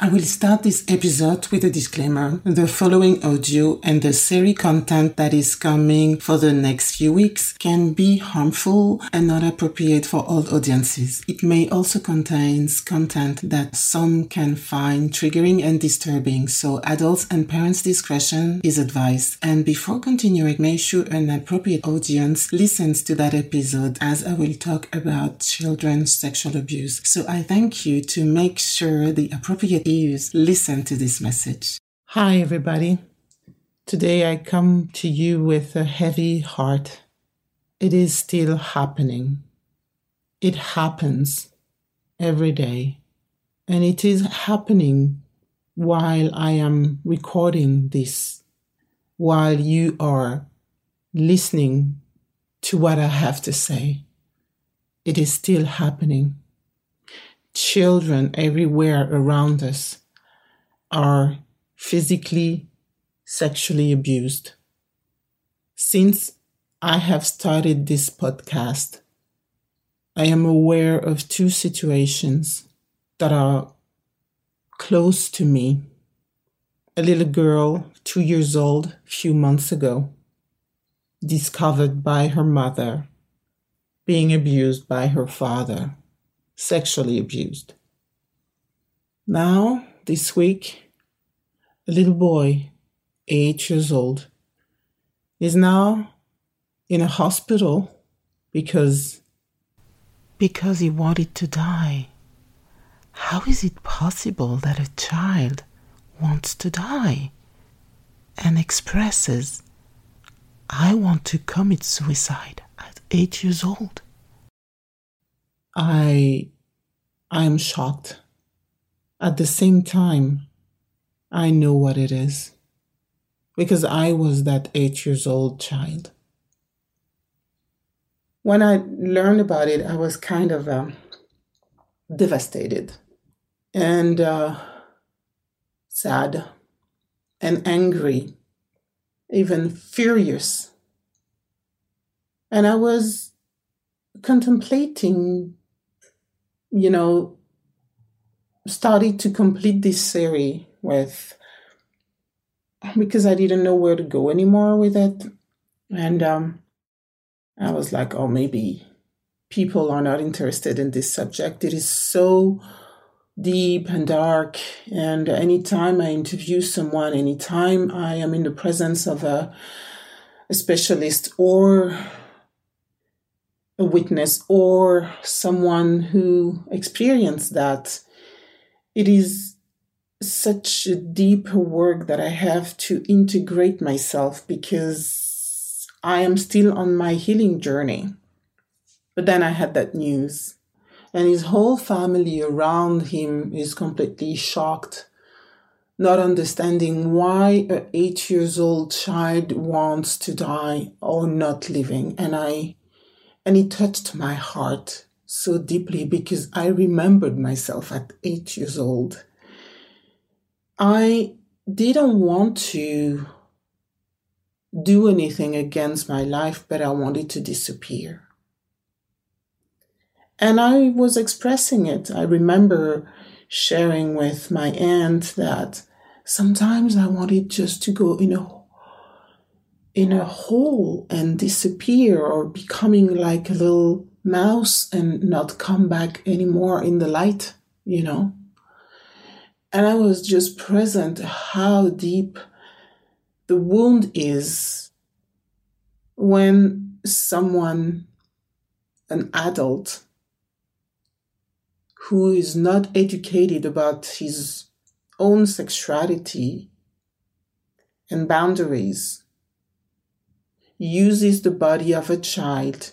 I will start this episode with a disclaimer. The following audio and the series content that is coming for the next few weeks can be harmful and not appropriate for all audiences. It may also contain content that some can find triggering and disturbing, so adults and parents' discretion is advised. And before continuing, make sure an appropriate audience listens to that episode as I will talk about children's sexual abuse. So I thank you to make sure the appropriate ears listen to this message. Hi, everybody. Today I come to you with a heavy heart. It is still happening. It happens every day. And it is happening while I am recording this, while you are listening to what I have to say. It is still happening children everywhere around us are physically, sexually abused. Since I have started this podcast, I am aware of two situations that are close to me. A little girl, two years old, a few months ago, discovered by her mother being abused by her father sexually abused. Now, this week, a little boy, eight years old, is now in a hospital because because he wanted to die. How is it possible that a child wants to die and expresses, I want to commit suicide at eight years old? I I am shocked. At the same time, I know what it is because I was that 8 years old child. When I learned about it, I was kind of uh, devastated and uh, sad and angry, even furious. And I was contemplating you know, started to complete this series with because I didn't know where to go anymore with it. And um, I was like, oh, maybe people are not interested in this subject. It is so deep and dark. And anytime I interview someone, anytime I am in the presence of a, a specialist or a witness or someone who experienced that, it is such a deep work that I have to integrate myself because I am still on my healing journey. But then I had that news, and his whole family around him is completely shocked, not understanding why a eight years old child wants to die or not living. And I and it touched my heart so deeply because I remembered myself at eight years old. I didn't want to do anything against my life, but I wanted to disappear. And I was expressing it. I remember sharing with my aunt that sometimes I wanted just to go in a in a hole and disappear or becoming like a little mouse and not come back anymore in the light, you know? And I was just present how deep the wound is when someone, an adult, who is not educated about his own sexuality and boundaries uses the body of a child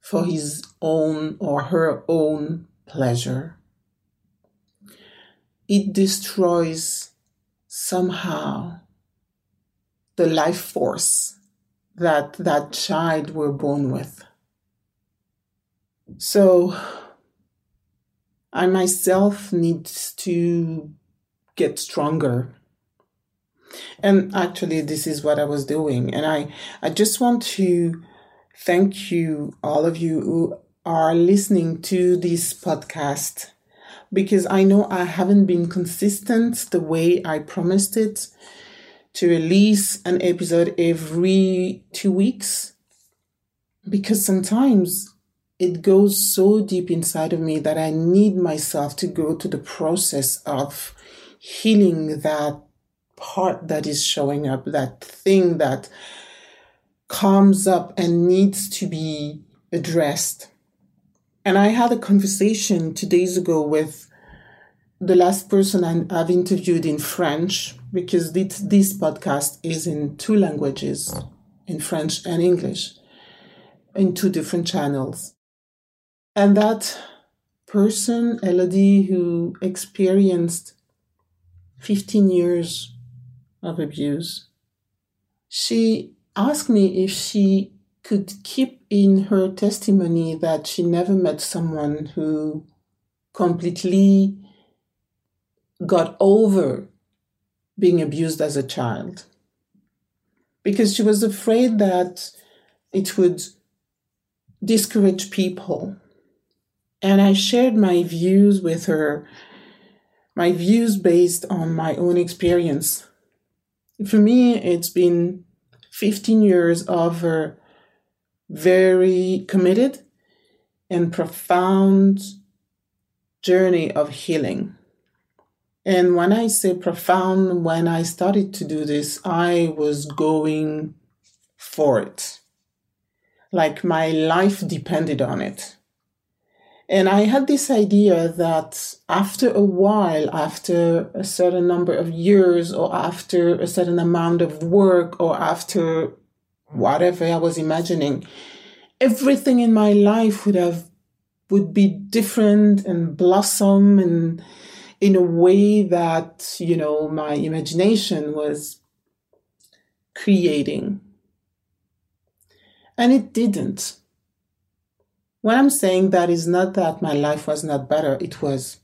for his own or her own pleasure. It destroys somehow the life force that that child were born with. So I myself need to get stronger and actually, this is what I was doing. And I, I just want to thank you, all of you who are listening to this podcast, because I know I haven't been consistent the way I promised it to release an episode every two weeks. Because sometimes it goes so deep inside of me that I need myself to go to the process of healing that part that is showing up, that thing that comes up and needs to be addressed. And I had a conversation two days ago with the last person I've interviewed in French, because this, this podcast is in two languages, in French and English, in two different channels. And that person, Elodie, who experienced 15 years of abuse, she asked me if she could keep in her testimony that she never met someone who completely got over being abused as a child because she was afraid that it would discourage people. And I shared my views with her, my views based on my own experience. For me, it's been 15 years of a very committed and profound journey of healing. And when I say profound, when I started to do this, I was going for it. Like my life depended on it. And I had this idea that after a while, after a certain number of years, or after a certain amount of work, or after whatever I was imagining, everything in my life would have would be different and blossom and in a way that you know my imagination was creating. And it didn't when I'm saying that is not that my life was not better, it was.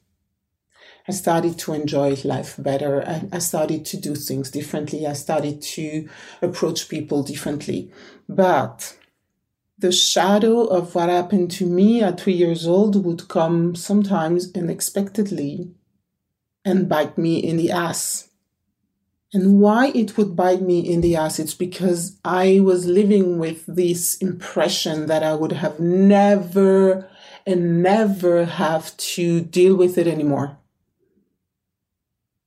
I started to enjoy life better. I, I started to do things differently. I started to approach people differently. But the shadow of what happened to me at three years old would come sometimes unexpectedly and bite me in the ass. And why it would bite me in the ass, it's because I was living with this impression that I would have never and never have to deal with it anymore.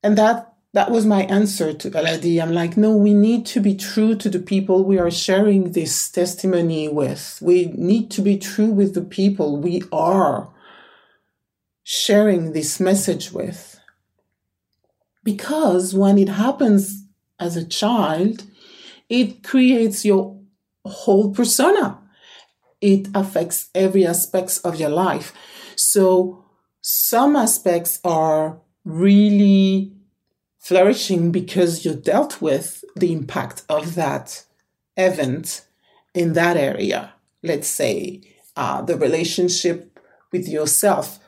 And that that was my answer to Elodie. I'm like, no, we need to be true to the people we are sharing this testimony with. We need to be true with the people we are sharing this message with. Because when it happens as a child, it creates your whole persona. It affects every aspect of your life. So some aspects are really flourishing because you dealt with the impact of that event in that area. Let's say uh, the relationship with yourself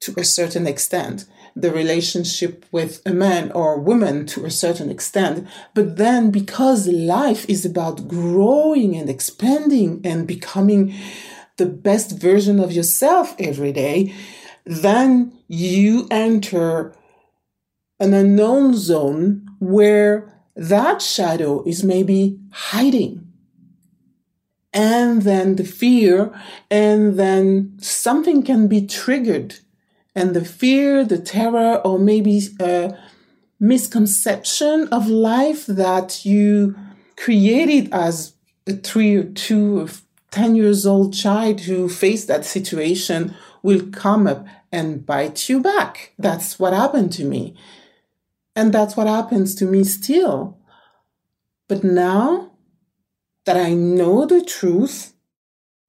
to a certain extent the relationship with a man or a woman to a certain extent. But then because life is about growing and expanding and becoming the best version of yourself every day, then you enter an unknown zone where that shadow is maybe hiding. And then the fear, and then something can be triggered and the fear, the terror, or maybe a misconception of life that you created as a three or two or 10 years old child who faced that situation will come up and bite you back. That's what happened to me. And that's what happens to me still. But now that I know the truth,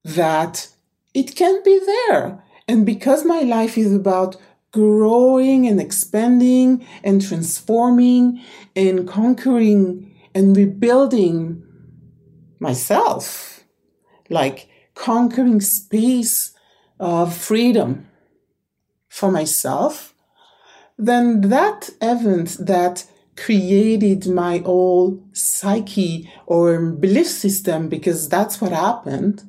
that it can be there and because my life is about growing and expanding and transforming and conquering and rebuilding myself, like conquering space of freedom for myself, then that event that created my whole psyche or belief system, because that's what happened,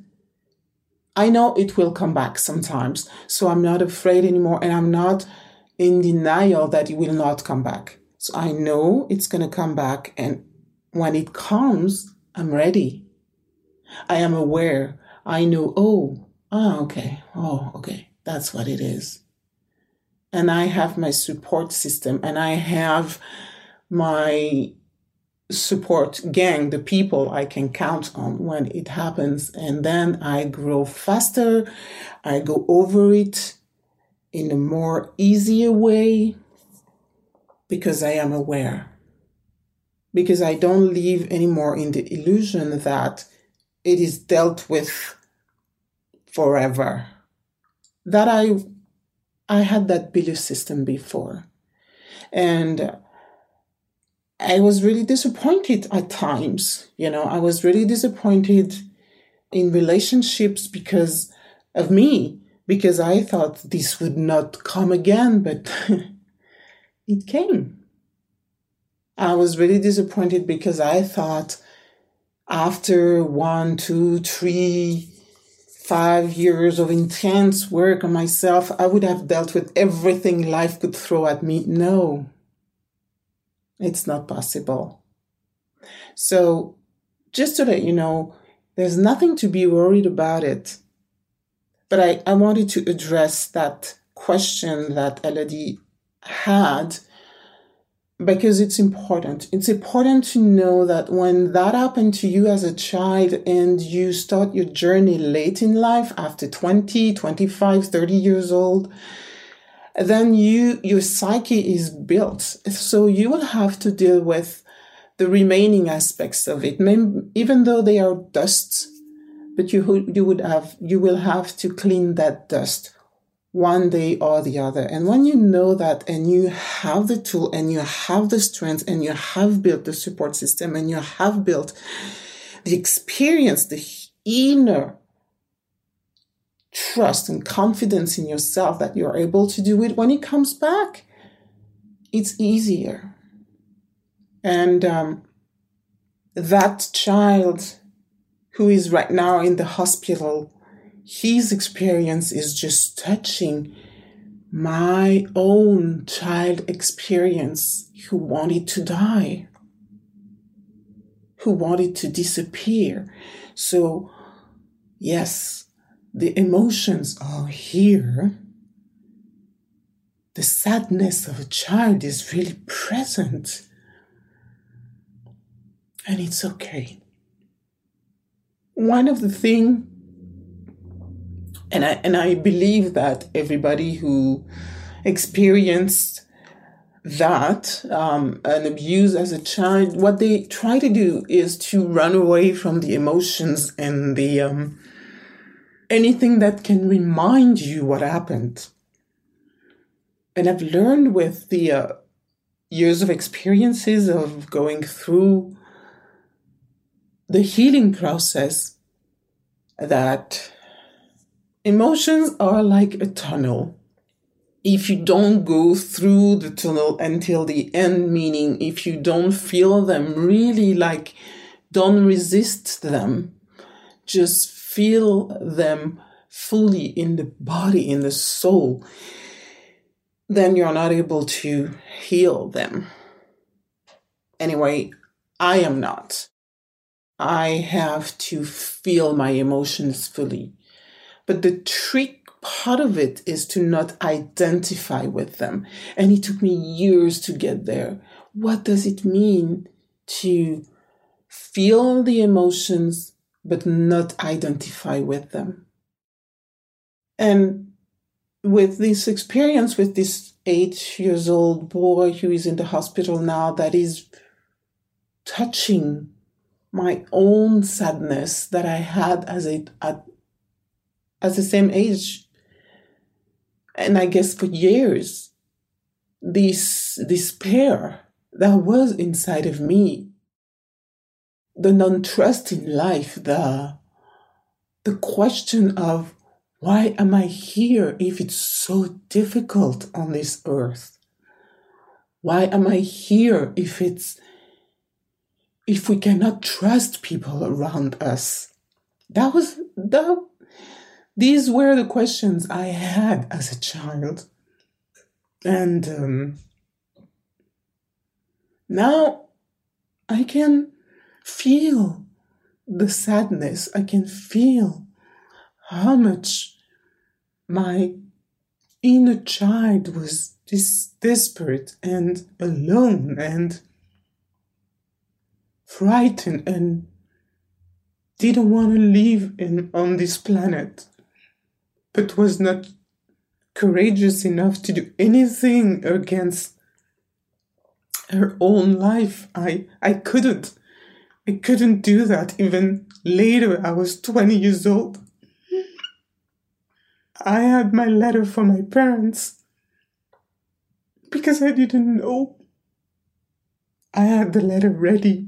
I know it will come back sometimes. So I'm not afraid anymore and I'm not in denial that it will not come back. So I know it's going to come back. And when it comes, I'm ready. I am aware. I know, oh, ah, okay. Oh, okay. That's what it is. And I have my support system and I have my support gang, the people I can count on when it happens. And then I grow faster. I go over it in a more easier way because I am aware. Because I don't live anymore in the illusion that it is dealt with forever. That I I had that belief system before. And I was really disappointed at times. You know, I was really disappointed in relationships because of me, because I thought this would not come again, but it came. I was really disappointed because I thought after one, two, three, five years of intense work on myself, I would have dealt with everything life could throw at me. No, it's not possible. So, just to let you know, there's nothing to be worried about it. But I, I wanted to address that question that Elodie had because it's important. It's important to know that when that happened to you as a child and you start your journey late in life after 20, 25, 30 years old, then you, your psyche is built. So you will have to deal with the remaining aspects of it, even though they are dust, but you, you would have, you will have to clean that dust one day or the other. And when you know that and you have the tool and you have the strength and you have built the support system and you have built the experience, the inner trust and confidence in yourself that you're able to do it when it comes back, it's easier. And um, that child who is right now in the hospital his experience is just touching my own child experience who wanted to die, who wanted to disappear. So, yes, the emotions are here. The sadness of a child is really present. And it's okay. One of the things and I and I believe that everybody who experienced that um, an abuse as a child, what they try to do is to run away from the emotions and the um, anything that can remind you what happened. And I've learned with the uh, years of experiences of going through the healing process that Emotions are like a tunnel. If you don't go through the tunnel until the end, meaning if you don't feel them really like, don't resist them, just feel them fully in the body, in the soul, then you're not able to heal them. Anyway, I am not. I have to feel my emotions fully. But the trick part of it is to not identify with them. And it took me years to get there. What does it mean to feel the emotions but not identify with them? And with this experience with this eight years old boy who is in the hospital now, that is touching my own sadness that I had as a, at as the same age. And I guess for years, this despair that was inside of me, the non-trust in life, the, the question of why am I here if it's so difficult on this earth? Why am I here if it's if we cannot trust people around us? That was that these were the questions I had as a child. And um, now I can feel the sadness. I can feel how much my inner child was dis- desperate and alone and frightened and didn't want to live in, on this planet, but was not courageous enough to do anything against her own life. I, I couldn't. I couldn't do that. Even later, I was 20 years old. I had my letter from my parents because I didn't know. I had the letter ready.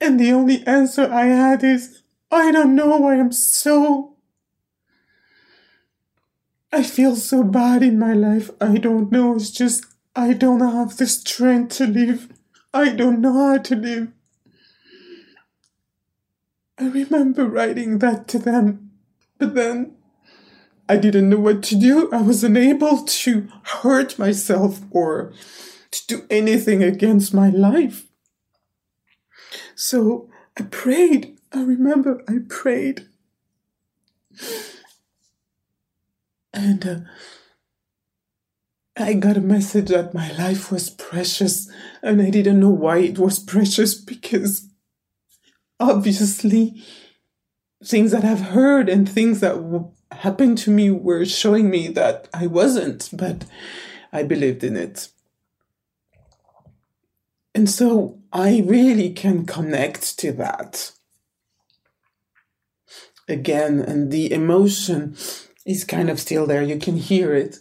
And the only answer I had is, I don't know, I am so. I feel so bad in my life. I don't know. It's just, I don't have the strength to live. I don't know how to live. I remember writing that to them, but then I didn't know what to do. I was unable to hurt myself or to do anything against my life. So I prayed. I remember I prayed. And uh, I got a message that my life was precious, and I didn't know why it was precious because obviously things that I've heard and things that w- happened to me were showing me that I wasn't, but I believed in it. And so I really can connect to that. Again, and the emotion is kind of still there. You can hear it.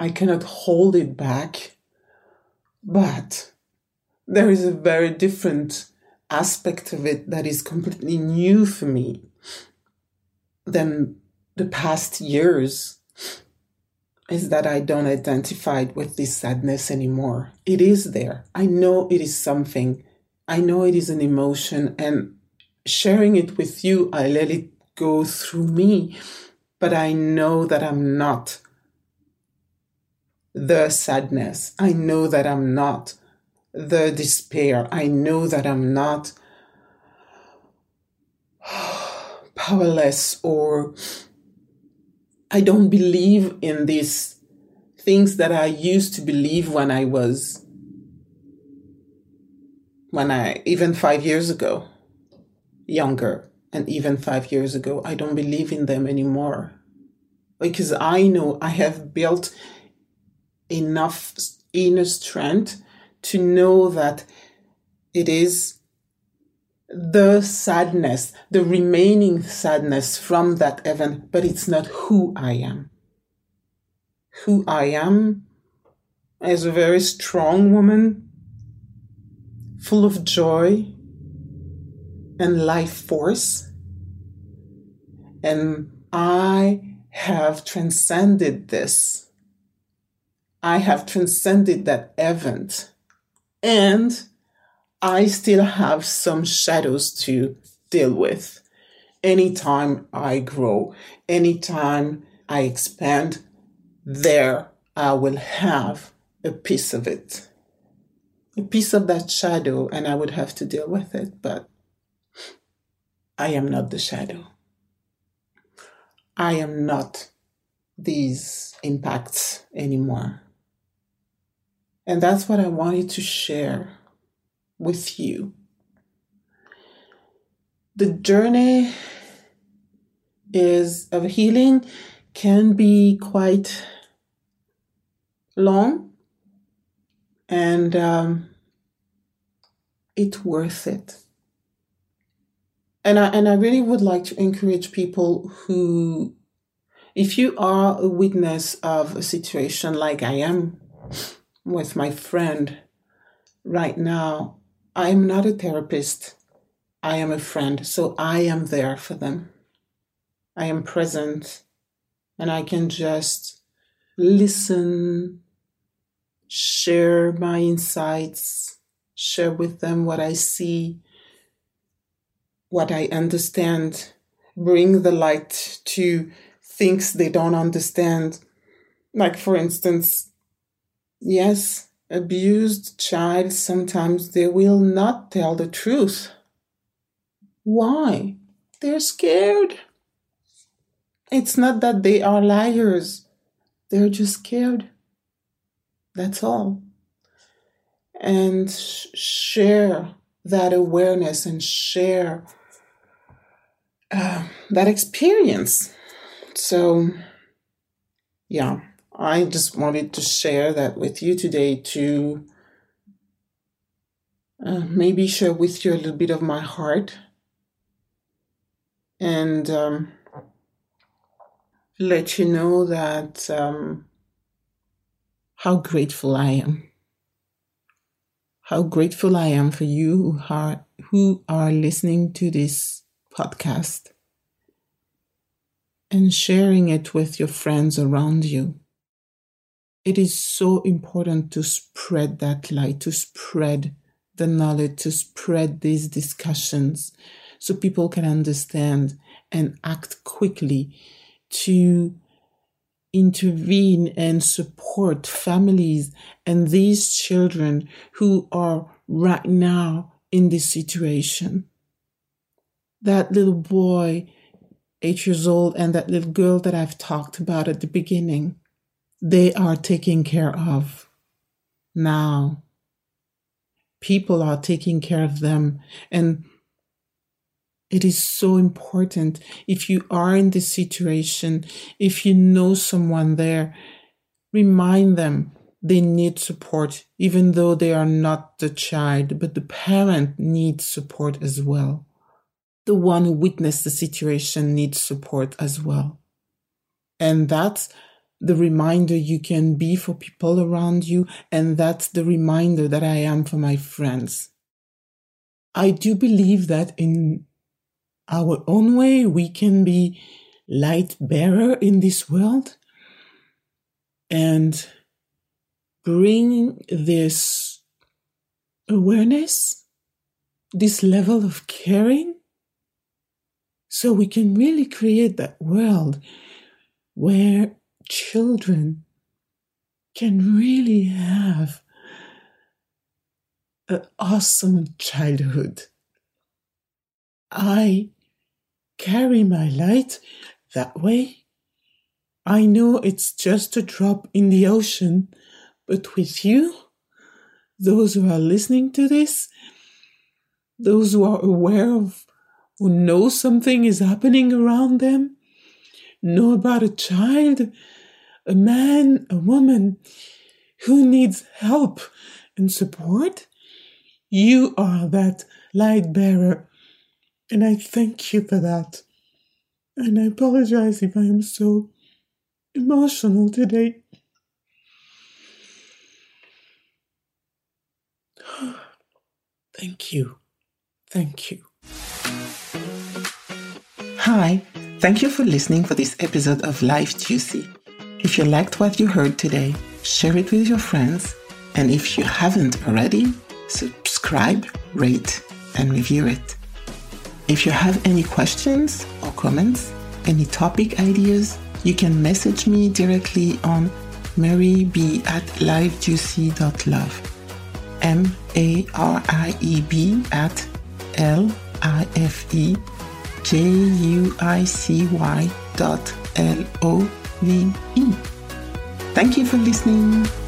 I cannot hold it back. But there is a very different aspect of it that is completely new for me than the past years is that I don't identify with this sadness anymore. It is there. I know it is something. I know it is an emotion and sharing it with you, I let it go through me, but I know that I'm not the sadness. I know that I'm not the despair. I know that I'm not powerless or I don't believe in these things that I used to believe when I was, when I, even five years ago, younger, and even five years ago, I don't believe in them anymore. Because I know I have built enough inner strength to know that it is the sadness, the remaining sadness from that event, but it's not who I am. Who I am as a very strong woman, full of joy and life force. And I have transcended this. I have transcended that event. And I still have some shadows to deal with. Anytime I grow, anytime I expand, there I will have a piece of it. A piece of that shadow, and I would have to deal with it, but I am not the shadow. I am not these impacts anymore. And that's what I wanted to share with you. The journey is of healing can be quite long and um, it's worth it. And I, and I really would like to encourage people who, if you are a witness of a situation like I am with my friend right now, I am not a therapist. I am a friend. So I am there for them. I am present and I can just listen, share my insights, share with them what I see, what I understand, bring the light to things they don't understand, Like, for instance, yes, abused child sometimes they will not tell the truth. Why? They're scared. It's not that they are liars, they're just scared. That's all. And sh- share that awareness and share uh, that experience. So, yeah, I just wanted to share that with you today to uh, maybe share with you a little bit of my heart and um, let you know that um, how grateful I am. How grateful I am for you who are, who are listening to this podcast and sharing it with your friends around you. It is so important to spread that light, to spread the knowledge, to spread these discussions so people can understand and act quickly to intervene and support families and these children who are right now in this situation. That little boy, eight years old, and that little girl that I've talked about at the beginning, they are taken care of now. People are taking care of them. And it is so important if you are in this situation, if you know someone there, remind them they need support, even though they are not the child, but the parent needs support as well. The one who witnessed the situation needs support as well. And that's the reminder you can be for people around you. And that's the reminder that I am for my friends. I do believe that in our own way, we can be light bearer in this world and bring this awareness, this level of caring, so we can really create that world where children can really have an awesome childhood. I carry my light that way. I know it's just a drop in the ocean, but with you, those who are listening to this, those who are aware of, who know something is happening around them, know about a child, a man, a woman who needs help and support, you are that light bearer and I thank you for that. And I apologize if I am so emotional today. Thank you. Thank you. Hi, thank you for listening for this episode of Life Juicy. If you liked what you heard today, share it with your friends. And if you haven't already, subscribe, rate, and review it. If you have any questions or comments, any topic ideas, you can message me directly on marieb at lifejuicy.love. M A R I E B at L I F E J U I C Y dot L O E. Thank you for listening.